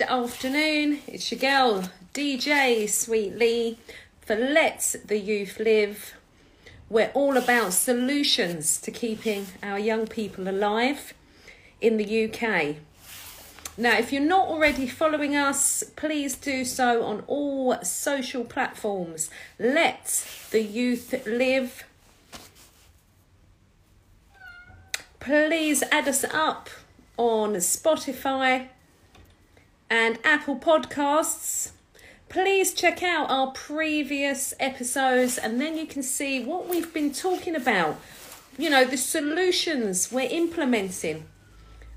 Good afternoon. It's your girl, DJ Sweet Lee, for Let's the Youth Live. We're all about solutions to keeping our young people alive in the UK. Now, if you're not already following us, please do so on all social platforms. Let the Youth Live. Please add us up on Spotify and Apple Podcasts. Please check out our previous episodes and then you can see what we've been talking about. You know, the solutions we're implementing.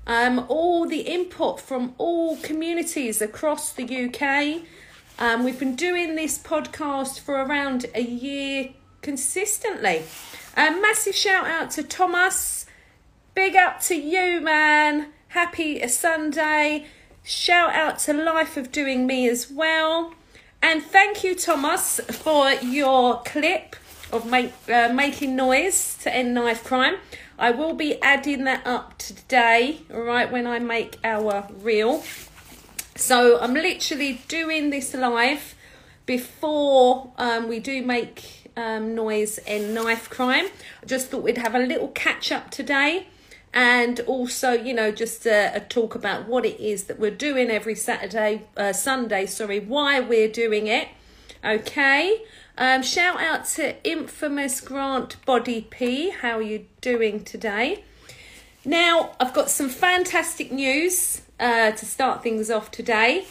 Um, all the input from all communities across the UK. Um, we've been doing this podcast for around a year consistently. A massive shout out to Thomas. Big up to you, man. Happy Sunday. Shout out to Life of Doing Me as well. And thank you, Thomas, for your clip of make, uh, making noise to end knife crime. I will be adding that up today, right, when I make our reel. So I'm literally doing this live before um, we do make um, noise and knife crime. I just thought we'd have a little catch up today and also you know just a, a, talk about what it is that we're doing every saturday uh, sunday sorry why we're doing it okay? Um, shout out to infamous grant body p. How are you doing today? Now i've got some fantastic news uh, to start things off today.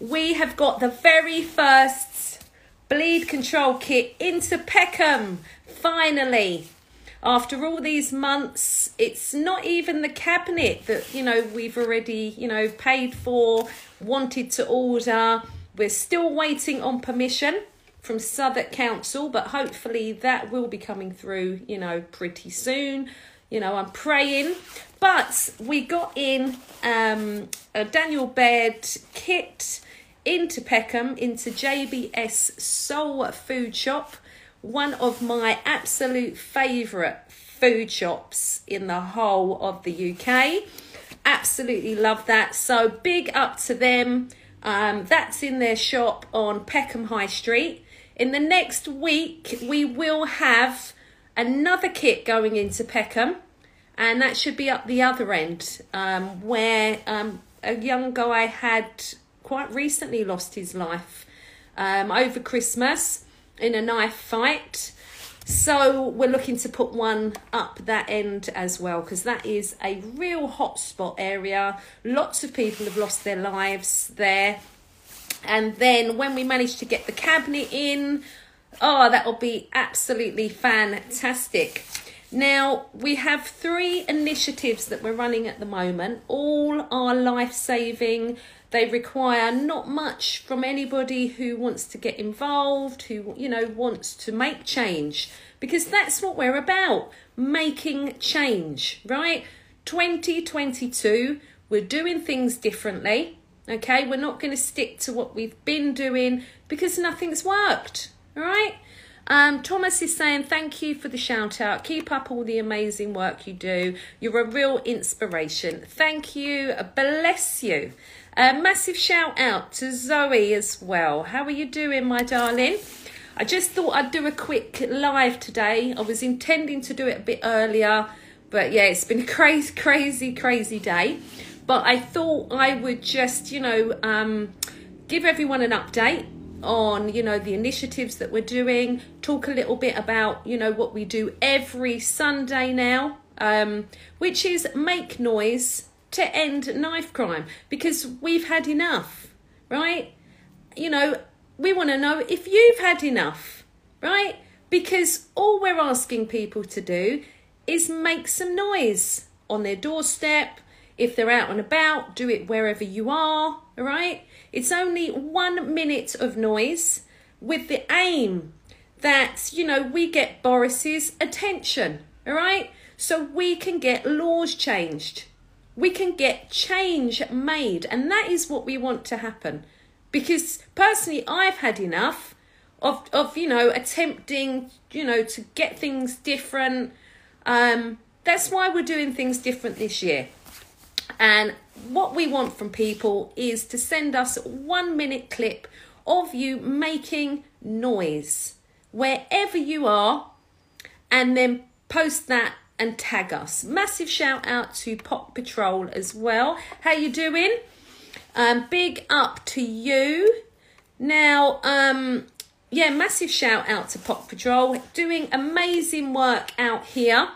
We have got the very first bleed control kit into peckham finally after all these months, it's not even the cabinet that, you know, we've already, you know, paid for, wanted to order. We're still waiting on permission from Southwark Council, but hopefully that will be coming through, you know, pretty soon. You know, I'm praying. But we got in um, a Daniel Baird kit into Peckham, into JBS Soul Food Shop one of my absolute favourite food shops in the whole of the UK. Absolutely love that. So big up to them. Um, that's in their shop on Peckham High Street. In the next week, we will have another kit going into Peckham, and that should be up the other end, um, where um, a young guy had quite recently lost his life um, over Christmas in a knife fight. So we're looking to put one up that end as well because that is a real hotspot area. Lots of people have lost their lives there. And then when we manage to get the cabinet in, oh, that'll be absolutely fantastic. Now, we have three initiatives that we're running at the moment. All are life saving they require not much from anybody who wants to get involved, who, you know, wants to make change, because that's what we're about making change, right? 2022, we're doing things differently, okay? We're not going to stick to what we've been doing because nothing's worked, all right? Um, Thomas is saying, Thank you for the shout out. Keep up all the amazing work you do. You're a real inspiration. Thank you. Bless you. A massive shout out to Zoe as well. How are you doing, my darling? I just thought I'd do a quick live today. I was intending to do it a bit earlier, but yeah, it's been a crazy, crazy, crazy day. But I thought I would just, you know, um, give everyone an update on you know the initiatives that we're doing talk a little bit about you know what we do every sunday now um, which is make noise to end knife crime because we've had enough, right? You know, we want to know if you've had enough, right? Because all we're asking people to do is make some noise on their doorstep. If they're out and about, do it wherever you are, all right? It's only one minute of noise with the aim that, you know, we get Boris's attention, all right? So we can get laws changed we can get change made. And that is what we want to happen. Because personally, I've had enough of, of you know, attempting, you know, to get things different. Um, that's why we're doing things different this year. And what we want from people is to send us one minute clip of you making noise wherever you are and then post that and tag us. Massive shout out to Pop Patrol as well. How you doing? Um, big up to you. Now, um, yeah, massive shout out to Pop Patrol, doing amazing work out here.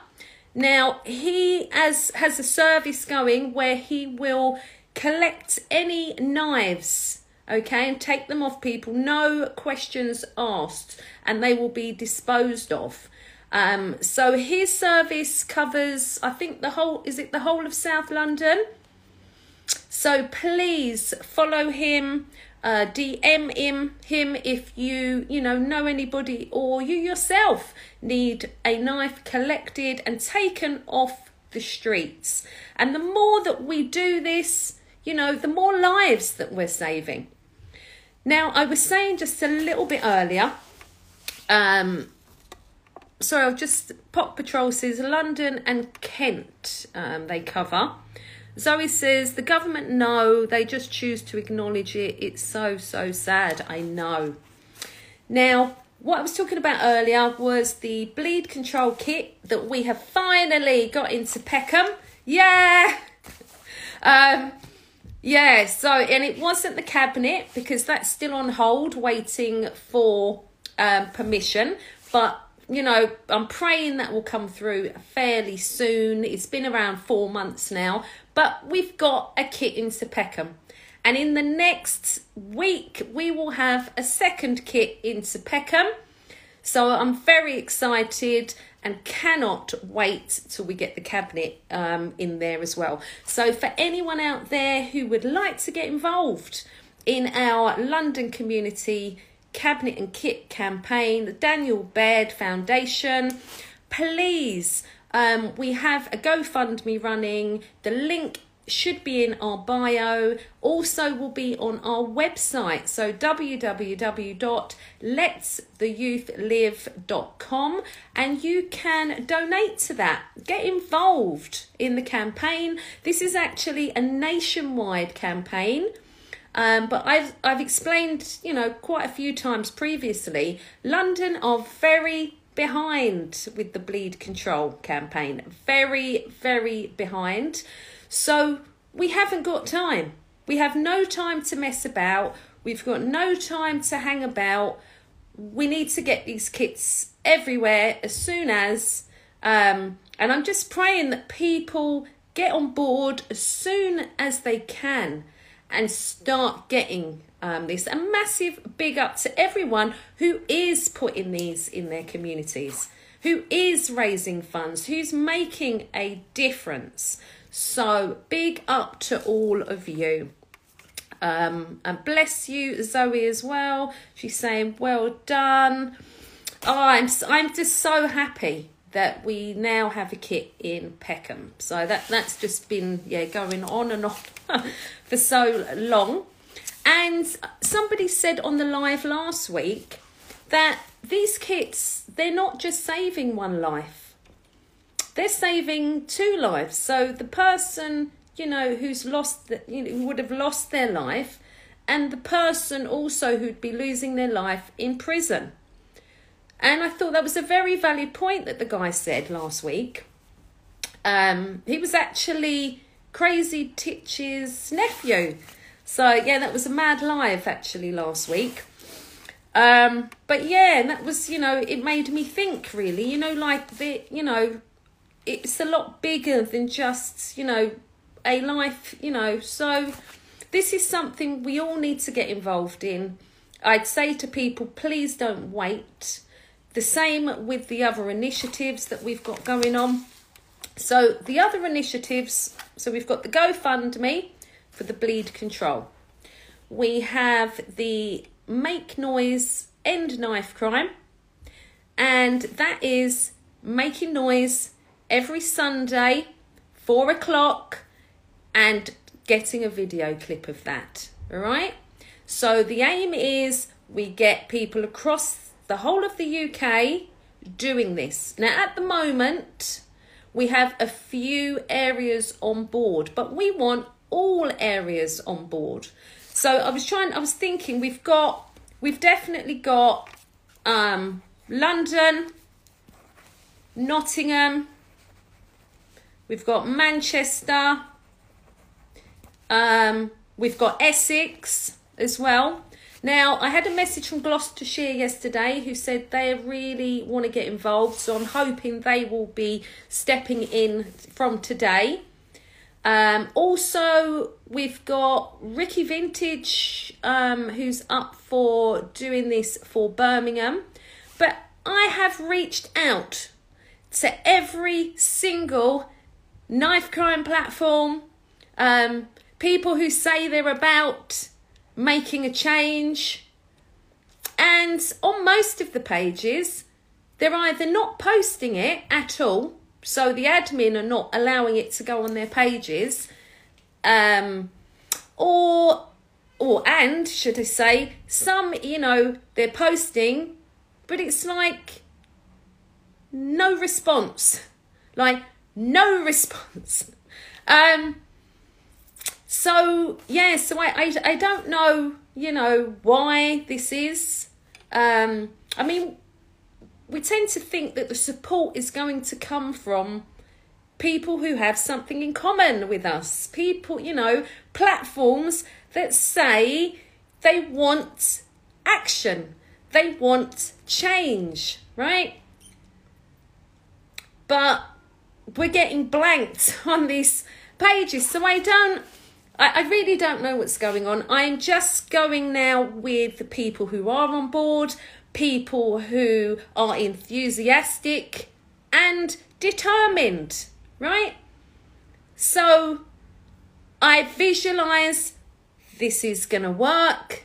Now, he has, has a service going where he will collect any knives, okay, and take them off people, no questions asked, and they will be disposed of. Um, so his service covers, I think, the whole, is it the whole of South London? So please follow him uh, DM him him if you you know know anybody or you yourself need a knife collected and taken off the streets. And the more that we do this, you know, the more lives that we're saving. Now, I was saying just a little bit earlier, um, sorry, I'll just Pop Patrol says London and Kent um, they cover. Zoe says, the government know, they just choose to acknowledge it. It's so, so sad. I know. Now, what I was talking about earlier was the bleed control kit that we have finally got into Peckham. Yeah! um, yeah, so, and it wasn't the cabinet because that's still on hold waiting for um, permission. But you know, I'm praying that will come through fairly soon. It's been around four months now, but we've got a kit into Peckham. And in the next week, we will have a second kit into Peckham. So I'm very excited and cannot wait till we get the cabinet um, in there as well. So for anyone out there who would like to get involved in our London community cabinet and kit campaign, the Daniel Baird Foundation, please um, we have a GoFundMe running. The link should be in our bio. Also, will be on our website. So www.letstheyouthlive.com, and you can donate to that. Get involved in the campaign. This is actually a nationwide campaign. Um, but I've I've explained, you know, quite a few times previously. London are very behind with the bleed control campaign. Very, very behind. So we haven't got time. We have no time to mess about. We've got no time to hang about. We need to get these kits everywhere as soon as. Um, and I'm just praying that people get on board as soon as they can and start getting um, this. A massive big up to everyone who is putting these in their communities, who is raising funds, who's making a difference. So big up to all of you. Um, and bless you, Zoe, as well. She's saying, well done. Oh, I'm, I'm just so happy that we now have a kit in Peckham. So that that's just been yeah going on and on for so long. And somebody said on the live last week that these kits, they're not just saving one life, they're saving two lives. So the person, you know, who's lost, the, you know, who would have lost their life, and the person also who'd be losing their life in prison. And I thought that was a very valid point that the guy said last week. Um, he was actually Crazy Titch's nephew. So yeah, that was a mad live actually last week. Um, but yeah, that was you know it made me think really. You know, like the you know, it's a lot bigger than just you know a life. You know, so this is something we all need to get involved in. I'd say to people, please don't wait. The same with the other initiatives that we've got going on. So the other initiatives, so we've got the GoFundMe, for the bleed control. We have the make noise end knife crime, and that is making noise every Sunday, four o'clock, and getting a video clip of that. All right. So the aim is we get people across the whole of the UK doing this. Now, at the moment, we have a few areas on board, but we want all areas on board. So I was trying, I was thinking we've got, we've definitely got um, London, Nottingham, we've got Manchester, um, we've got Essex as well. Now, I had a message from Gloucestershire yesterday who said they really want to get involved, so I'm hoping they will be stepping in from today. Um, also, we've got Ricky Vintage, um, who's up for doing this for Birmingham. But I have reached out to every single knife crime platform, um, people who say they're about making a change. And on most of the pages, they're either not posting it at all, so the admin are not allowing it to go on their pages, um, or or and should I say, some you know they're posting, but it's like no response, like no response. Um, so yeah, so I, I I don't know, you know, why this is. Um, I mean, we tend to think that the support is going to come from people who have something in common with us. People, you know, platforms that say they want action, they want change, right? But we're getting blanked on these pages, so I don't I, I really don't know what's going on. I'm just going now with the people who are on board, people who are enthusiastic and determined, right? So I visualize this is going to work.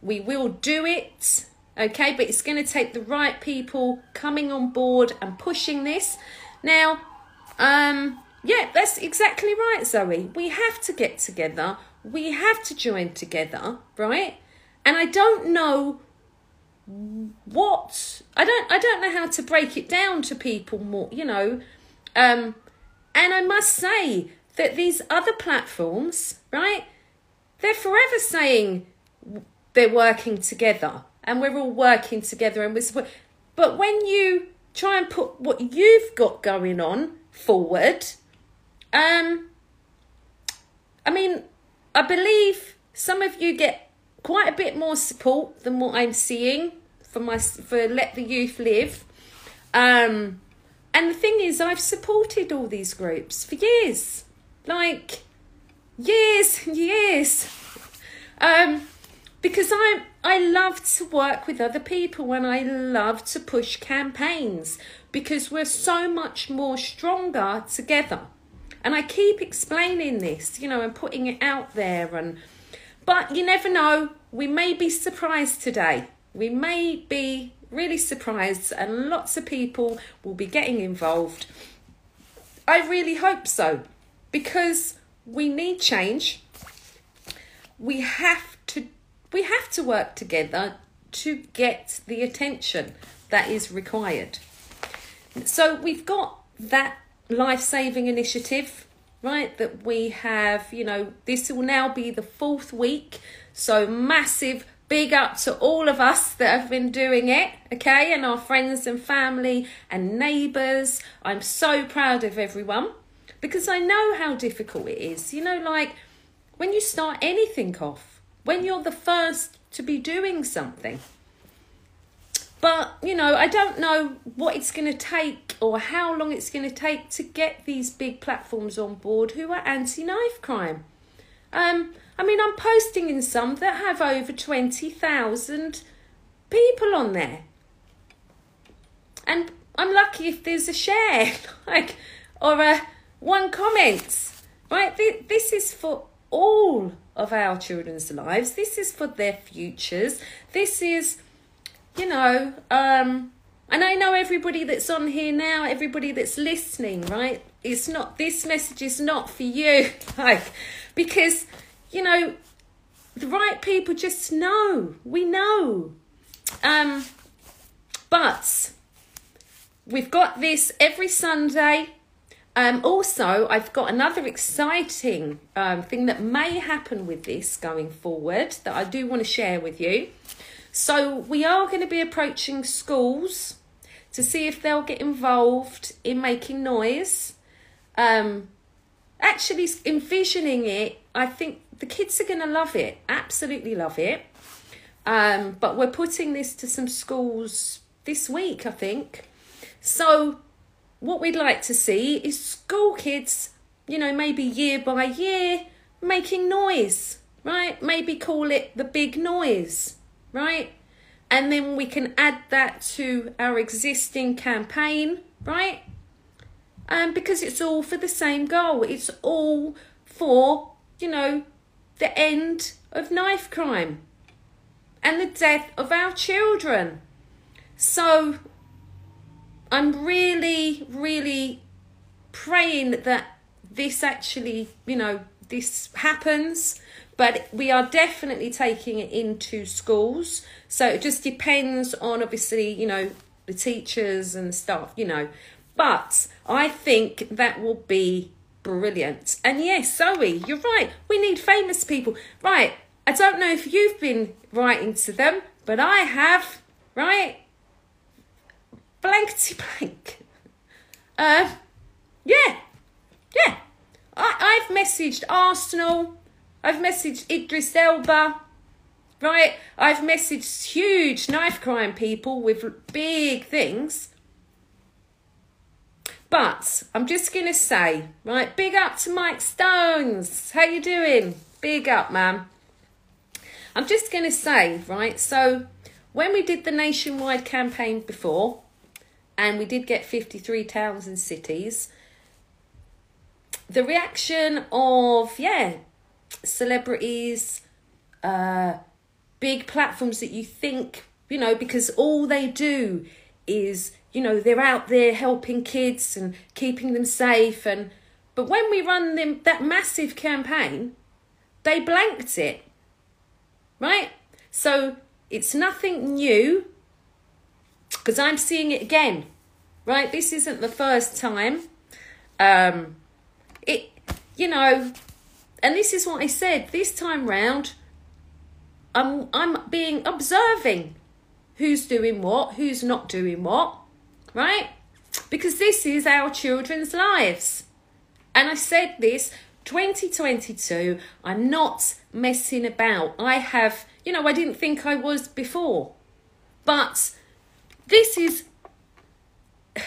We will do it. Okay, but it's going to take the right people coming on board and pushing this. Now, um, yeah, that's exactly right, Zoe. We have to get together. We have to join together, right? And I don't know what I don't I don't know how to break it down to people more, you know. Um and I must say that these other platforms, right? They're forever saying they're working together and we're all working together and we're but when you try and put what you've got going on forward um, I mean, I believe some of you get quite a bit more support than what I'm seeing for my for Let the Youth Live. Um, and the thing is, I've supported all these groups for years, like years and years, um, because I I love to work with other people and I love to push campaigns because we're so much more stronger together. And I keep explaining this, you know, and putting it out there and but you never know, we may be surprised today. We may be really surprised and lots of people will be getting involved. I really hope so because we need change. We have to we have to work together to get the attention that is required. So we've got that life saving initiative, right? That we have, you know, this will now be the fourth week. So massive big up to all of us that have been doing it, okay? And our friends and family and neighbours. I'm so proud of everyone because I know how difficult it is. You know, like when you start anything off, when you're the first to be doing something but, you know, I don't know what it's going to take or how long it's going to take to get these big platforms on board who are anti knife crime. Um, I mean, I'm posting in some that have over 20,000 people on there. And I'm lucky if there's a share, like, or a one comment, right? This is for all of our children's lives. This is for their futures. This is you know, um, and I know everybody that's on here now, everybody that's listening, right? It's not, this message is not for you, like, because, you know, the right people just know, we know. Um, but we've got this every Sunday. Um, also, I've got another exciting um, thing that may happen with this going forward that I do want to share with you. So, we are going to be approaching schools to see if they'll get involved in making noise. Um, actually, envisioning it, I think the kids are going to love it, absolutely love it. Um, but we're putting this to some schools this week, I think. So, what we'd like to see is school kids, you know, maybe year by year, making noise, right? Maybe call it the big noise, right? And then we can add that to our existing campaign, right? Um, because it's all for the same goal. It's all for, you know, the end of knife crime and the death of our children. So I'm really, really praying that this actually, you know, this happens. But we are definitely taking it into schools. So it just depends on obviously, you know, the teachers and stuff, you know. But I think that will be brilliant. And yes, Zoe, you're right. We need famous people. Right. I don't know if you've been writing to them, but I have, right? blankety blank. Uh, yeah, yeah. I, I've messaged Arsenal. I've messaged Idris Elba. Right? I've messaged huge knife crime people with big things. But I'm just gonna say, right, big up to Mike Stones. How you doing? Big up, man. I'm just gonna say, right, so when we did the nationwide campaign before, and we did get 53 towns and cities. The reaction of, yeah, celebrities, uh, big platforms that you think, you know, because all they do is, you know, they're out there helping kids and keeping them safe. And but when we run them that massive campaign, they blanked it, right? So it's nothing new because I'm seeing it again, right? This isn't the first time. Um, it, you know, and this is what I said. This time round, I'm I'm being observing who's doing what, who's not doing what, right? Because this is our children's lives. And I said this 2022, I'm not messing about. I have, you know, I didn't think I was before. But this is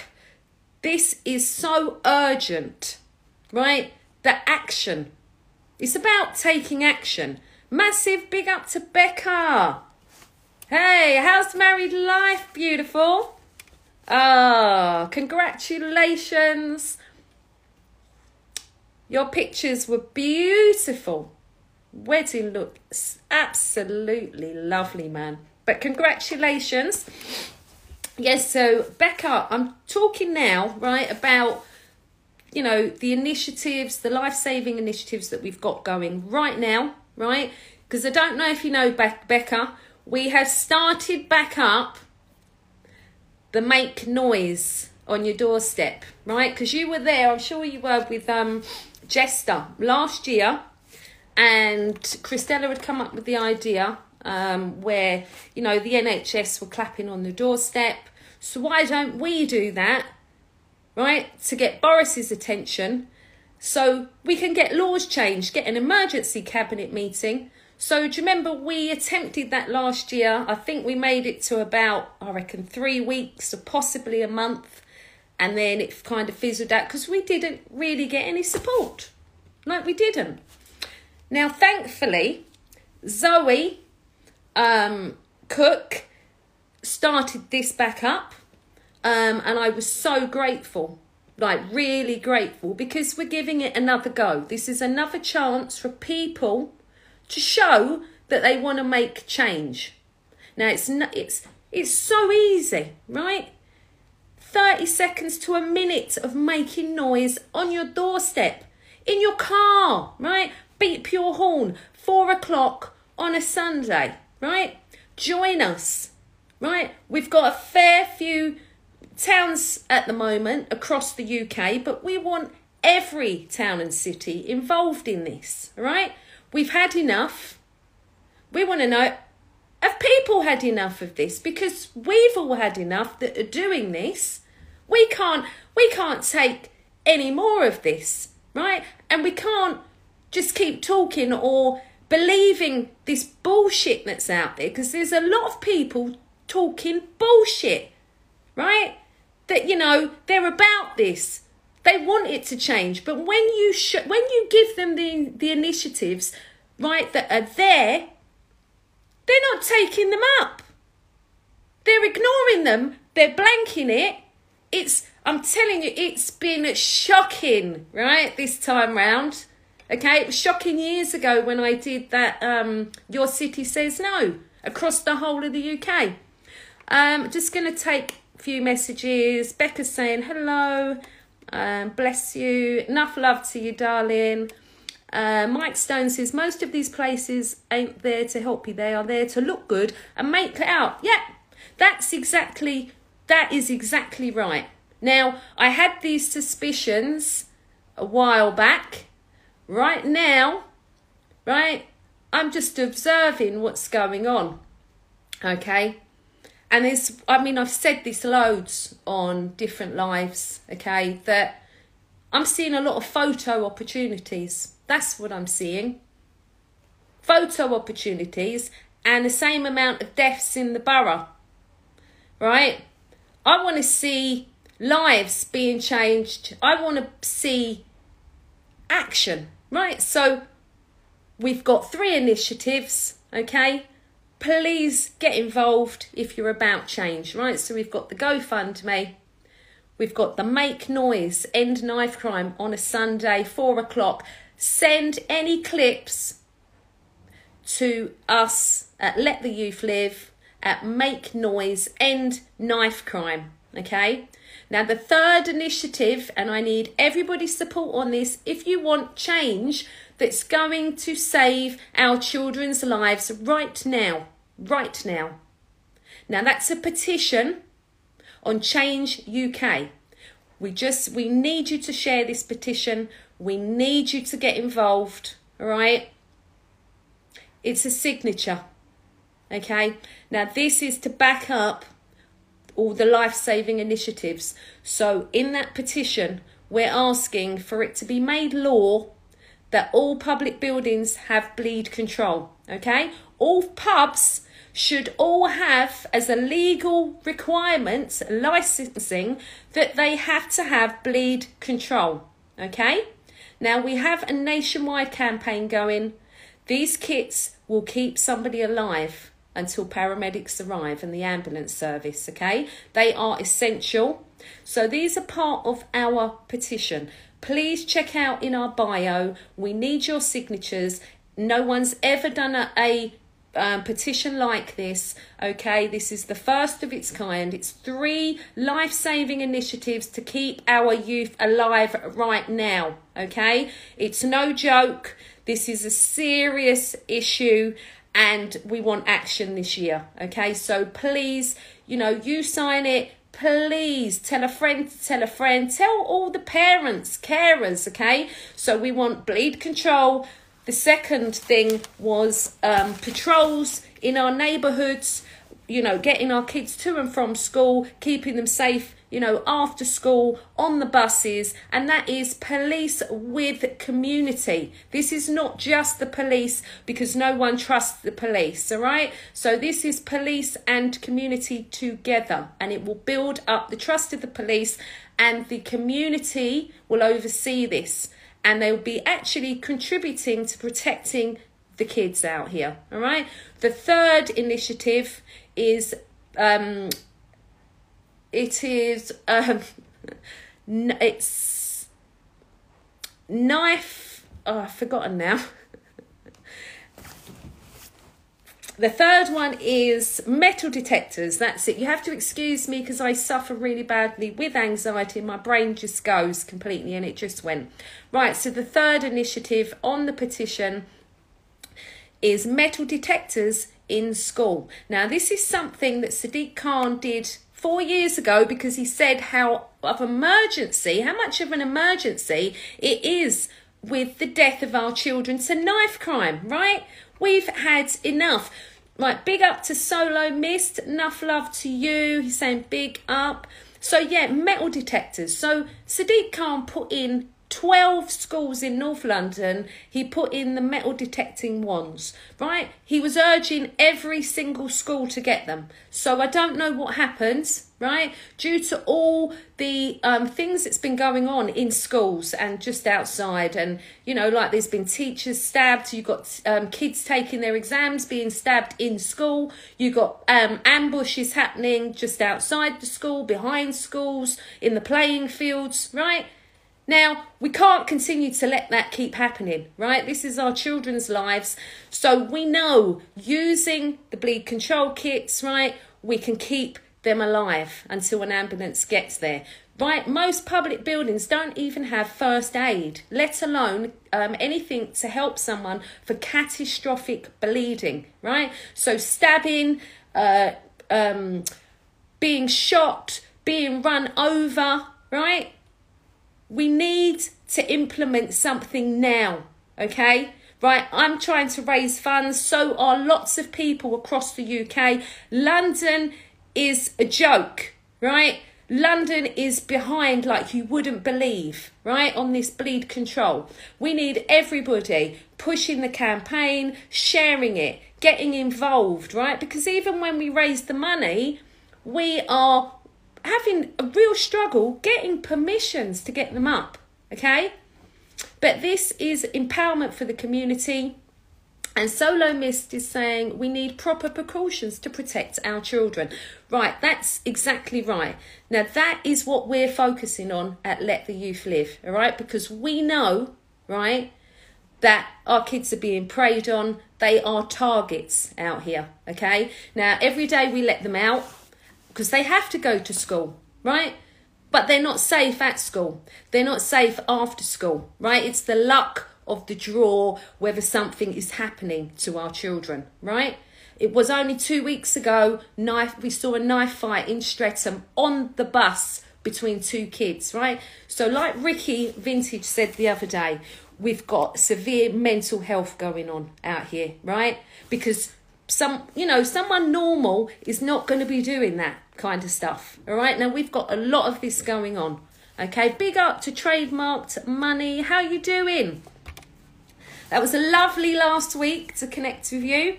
this is so urgent, right? The action. It's about taking action. Massive big up to Becca. Hey, how's married life, beautiful? Ah, oh, congratulations. Your pictures were beautiful. Wedding looks absolutely lovely, man. But congratulations. Yes, so Becca, I'm talking now, right, about you know the initiatives, the life saving initiatives that we've got going right now, right? Because I don't know if you know, Be- Becca, we have started back up the make noise on your doorstep, right? Because you were there, I'm sure you were with um Jester last year, and Christella had come up with the idea um, where you know the NHS were clapping on the doorstep so why don't we do that, right, to get Boris's attention so we can get laws changed, get an emergency cabinet meeting. So do you remember we attempted that last year? I think we made it to about, I reckon, three weeks or possibly a month. And then it kind of fizzled out because we didn't really get any support. Like we didn't. Now, thankfully, Zoe um, Cook started this back up. Um, and I was so grateful, like really grateful, because we're giving it another go. This is another chance for people to show that they want to make change. Now it's not, it's it's so easy, right? 30 seconds to a minute of making noise on your doorstep, in your car, right? Beep your horn, four o'clock on a Sunday, right? Join us right? We've got a fair few towns at the moment across the UK, but we want every town and city involved in this, right? We've had enough. We want to know have people had enough of this? Because we've all had enough that are doing this. We can't we can't take any more of this, right? And we can't just keep talking or believing this bullshit that's out there because there's a lot of people talking bullshit, right? That you know they're about this. They want it to change, but when you sh- when you give them the the initiatives, right, that are there, they're not taking them up. They're ignoring them. They're blanking it. It's I'm telling you, it's been shocking, right? This time round. Okay, it was shocking years ago when I did that. Um, Your city says no across the whole of the UK. Um, just going to take few messages. Becca's saying hello, um, bless you, enough love to you, darling. Uh, Mike Stone says most of these places ain't there to help you; they are there to look good and make it out. Yeah, that's exactly that is exactly right. Now I had these suspicions a while back right now, right, I'm just observing what's going on. Okay? And there's, I mean, I've said this loads on different lives, okay, that I'm seeing a lot of photo opportunities. That's what I'm seeing. Photo opportunities and the same amount of deaths in the borough, right? I want to see lives being changed. I want to see action. Right, so we've got three initiatives, okay? Please get involved if you're about change, right? So we've got the GoFundMe, we've got the Make Noise End Knife Crime on a Sunday, four o'clock. Send any clips to us at Let the Youth Live at Make Noise End Knife Crime, okay? Now, the third initiative, and I need everybody's support on this if you want change that's going to save our children's lives right now. Right now. Now, that's a petition on Change UK. We just we need you to share this petition. We need you to get involved, all right? It's a signature. Okay? Now this is to back up all the life saving initiatives. So, in that petition, we're asking for it to be made law that all public buildings have bleed control. Okay? All pubs should all have as a legal requirement licensing that they have to have bleed control. Okay? Now we have a nationwide campaign going. These kits will keep somebody alive until paramedics arrive and the ambulance service, okay? They are essential. So these are part of our petition. Please check out in our bio. We need your signatures. No one's ever done a, a um, petition like this. Okay, this is the first of its kind. It's three life saving initiatives to keep our youth alive right now. Okay, it's no joke. This is a serious issue and we want action this year. Okay, so please, you know, you sign it. Please tell a friend, tell a friend, tell all the parents, carers. Okay, so we want bleed control. The second thing was um, patrols in our neighbourhoods. You know, getting our kids to and from school, keeping them safe you know, after school, on the buses, and that is police with community. This is not just the police because no one trusts the police, all right? So this is police and community together, and it will build up the trust of the police, and the community will oversee this, and they will be actually contributing to protecting the kids out here, all right? The third initiative is um, it is um, it's knife. Oh, I've forgotten now. The third one is metal detectors. That's it. You have to excuse me because I suffer really badly with anxiety. My brain just goes completely and it just went. Right, so the third initiative on the petition is metal detectors in school. Now, this is something that Sadiq Khan did four years ago because he said how of emergency, how much of an emergency it is with the death of our children to knife crime, right? We've had enough. Right, big up to Solo Mist. Enough love to you. He's saying big up. So yeah, metal detectors. So Sadiq Khan put in 12 schools in North London, he put in the metal detecting wands, right? He was urging every single school to get them. So I don't know what happens, right? Due to all the um, things that's been going on in schools and just outside, and you know, like there's been teachers stabbed, you've got um, kids taking their exams being stabbed in school, you've got um, ambushes happening just outside the school, behind schools, in the playing fields, right? Now, we can't continue to let that keep happening, right? This is our children's lives. So we know using the bleed control kits, right, we can keep them alive until an ambulance gets there. Right, most public buildings don't even have first aid, let alone um, anything to help someone for catastrophic bleeding. Right, so stabbing, uh, um, being shot, being run over. Right, we need to implement something now, okay? Right, I'm trying to raise funds, so are lots of people across the UK. London is a joke, right? London is behind like you wouldn't believe, right, on this bleed control. We need everybody pushing the campaign, sharing it, getting involved, right? Because even when we raise the money, we are having a real struggle getting permissions to get them up, okay? But this is empowerment for the community. And Solo Mist is saying we need proper precautions to protect our children. Right, that's exactly right. Now, that is what we're focusing on at Let the Youth Live, all right? Because we know, right, that our kids are being preyed on. They are targets out here, okay? Now, every day we let them out because they have to go to school, right? But they're not safe at school. They're not safe after school, right? It's the luck of the draw whether something is happening to our children, right? It was only two weeks ago, knife we saw a knife fight in Streatham on the bus between two kids, right? So like Ricky Vintage said the other day, we've got severe mental health going on out here, right? Because some you know someone normal is not going to be doing that kind of stuff all right now we've got a lot of this going on okay big up to trademarked money how you doing that was a lovely last week to connect with you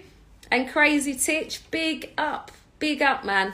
and crazy titch big up big up man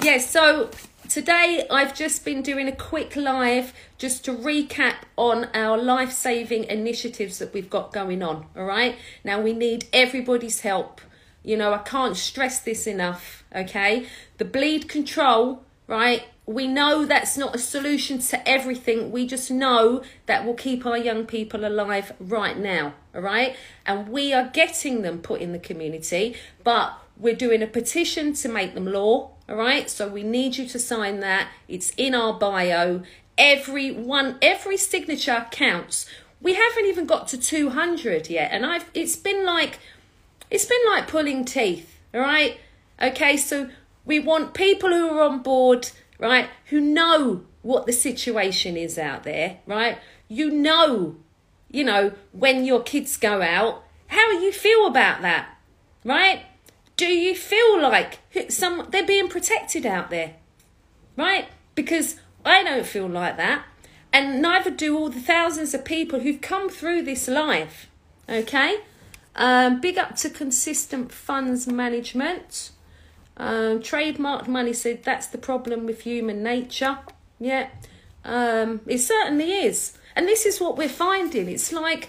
yes yeah, so today I've just been doing a quick live just to recap on our life saving initiatives that we've got going on. All right. Now we need everybody's help. You know, I can't stress this enough, okay? The bleed control, right? We know that's not a solution to everything. We just know that will keep our young people alive right now, all right? And we are getting them put in the community, but we're doing a petition to make them law, all right? So we need you to sign that. It's in our bio. Every one, every signature counts. We haven't even got to 200 yet, and I've it's been like it's been like pulling teeth, all right? Okay, so we want people who are on board, right, who know what the situation is out there, right? You know, you know, when your kids go out, how you feel about that, right? Do you feel like some they're being protected out there, right? Because I don't feel like that, and neither do all the thousands of people who've come through this life, okay? Um, big up to consistent funds management. Um, money said that's the problem with human nature. Yeah, um, it certainly is. And this is what we're finding. It's like,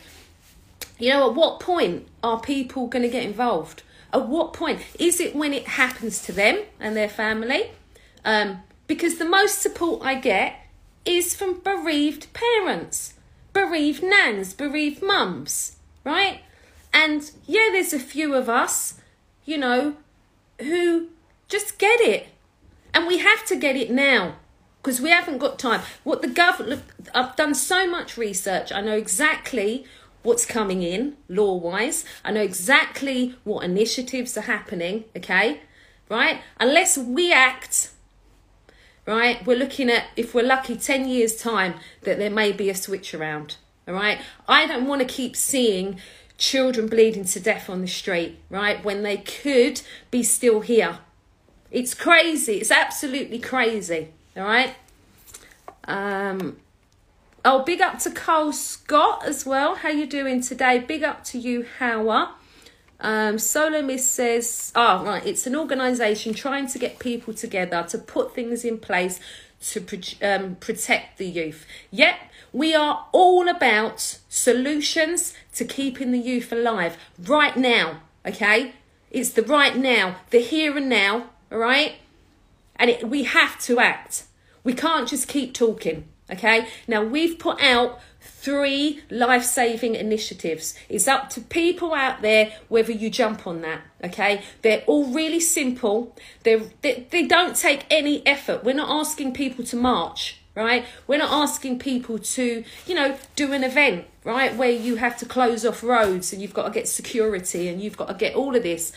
you know, at what point are people going to get involved? At what point? Is it when it happens to them and their family? Um, because the most support I get is from bereaved parents, bereaved nans, bereaved mums, right? And yeah, there's a few of us, you know, who just get it. And we have to get it now because we haven't got time. What the government, I've done so much research. I know exactly what's coming in law wise. I know exactly what initiatives are happening, okay? Right? Unless we act, right? We're looking at, if we're lucky, 10 years' time that there may be a switch around, all right? I don't want to keep seeing children bleeding to death on the street, right? When they could be still here. It's crazy. It's absolutely crazy, all right? Um, oh, big up to Cole Scott as well. How you doing today? Big up to you, Howard. Um, Solomist says, oh, right, it's an organisation trying to get people together to put things in place to um, protect the youth. Yep, we are all about solutions to keeping the youth alive right now, okay? It's the right now, the here and now, all right? And it, we have to act. We can't just keep talking, okay? Now, we've put out three life saving initiatives. It's up to people out there whether you jump on that. Okay, they're all really simple. They're, they they don't take any effort. We're not asking people to march. Right, we're not asking people to, you know, do an event, right, where you have to close off roads and you've got to get security and you've got to get all of this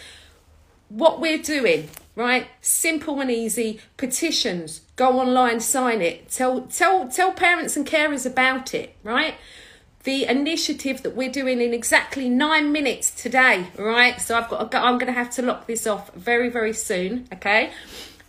what we're doing, right? Simple and easy. Petitions. Go online, sign it. Tell tell tell parents and carers about it, right? The initiative that we're doing in exactly nine minutes today, right? So I've got to, I'm going to have to lock this off very very soon, okay?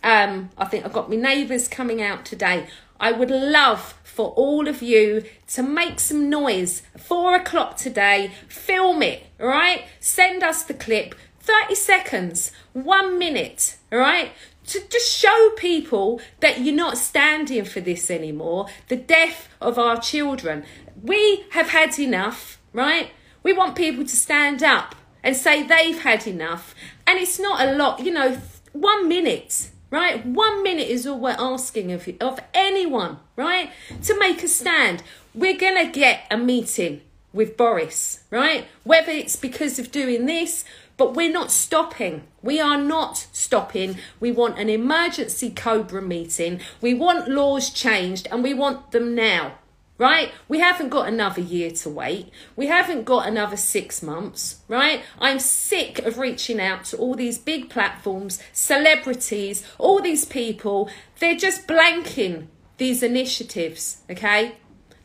Um, I think I've got my neighbours coming out today. I would love for all of you to make some noise. Four o'clock today. Film it, right? Send us the clip 30 seconds, one minute, all right? To just show people that you're not standing for this anymore, the death of our children. We have had enough, right? We want people to stand up and say they've had enough. And it's not a lot, you know, one minute, right? One minute is all we're asking of, of anyone, right? To make a stand. We're going to get a meeting with Boris, right? Whether it's because of doing this, but we're not stopping. We are not stopping. We want an emergency Cobra meeting. We want laws changed and we want them now, right? We haven't got another year to wait. We haven't got another six months, right? I'm sick of reaching out to all these big platforms, celebrities, all these people. They're just blanking these initiatives, okay?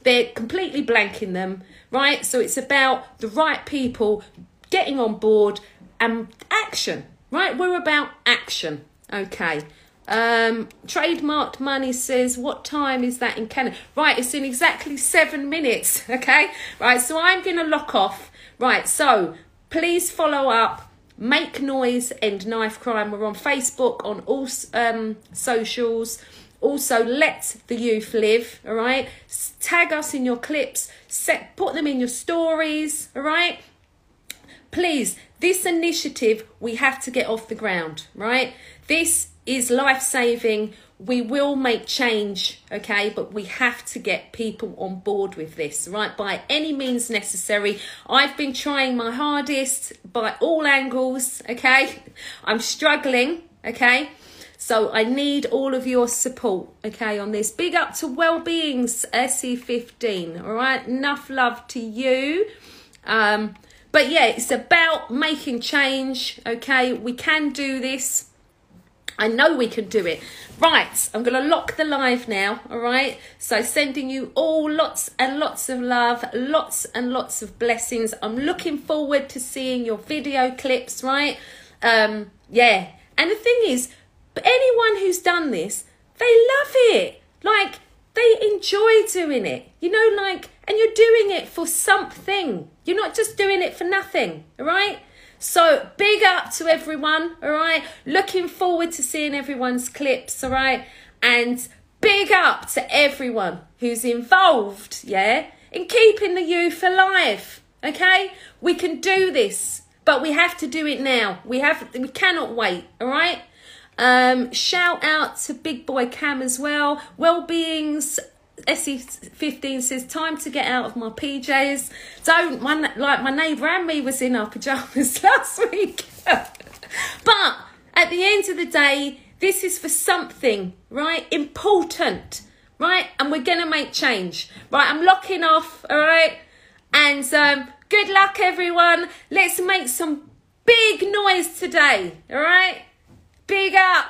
They're completely blanking them, right? So it's about the right people getting on board and action, right? We're about action. Okay. Um, trademarked money says, what time is that in Canada? Right, it's in exactly seven minutes. Okay, right, so I'm going to lock off. Right, so please follow up. Make noise, end knife crime. We're on Facebook, on all um, socials. Also, let the youth live. All right, tag us in your clips. Set, put them in your stories. All right, please this initiative we have to get off the ground, right? This is life saving. We will make change, okay? But we have to get people on board with this, right? By any means necessary. I've been trying my hardest by all angles, okay? I'm struggling, okay? So I need all of your support, okay, on this. Big up to Wellbeing's SE15, all right? Enough love to you. Um, but yeah, it's about making change, okay? We can do this. I know we can do it. Right, I'm going to lock the live now, all right? So sending you all lots and lots of love, lots and lots of blessings. I'm looking forward to seeing your video clips, right? Um, yeah. And the thing is, anyone who's done this, they love it. Like, they enjoy doing it. You know, like, and you're doing it for something. You're not just doing it for nothing, all right? So big up to everyone, all right? Looking forward to seeing everyone's clips, all right? And big up to everyone who's involved, yeah, in keeping the youth alive, okay? We can do this, but we have to do it now. We have, we cannot wait, all right? Um, shout out to Big Boy Cam as well. Well-being's SE15 says, time to get out of my PJs. Don't, my, like my neighbour and me was in our pyjamas last week. but at the end of the day, this is for something, right? Important, right? And we're going to make change, right? I'm locking off, all right? And um, good luck, everyone. Let's make some big noise today, all right? Big up!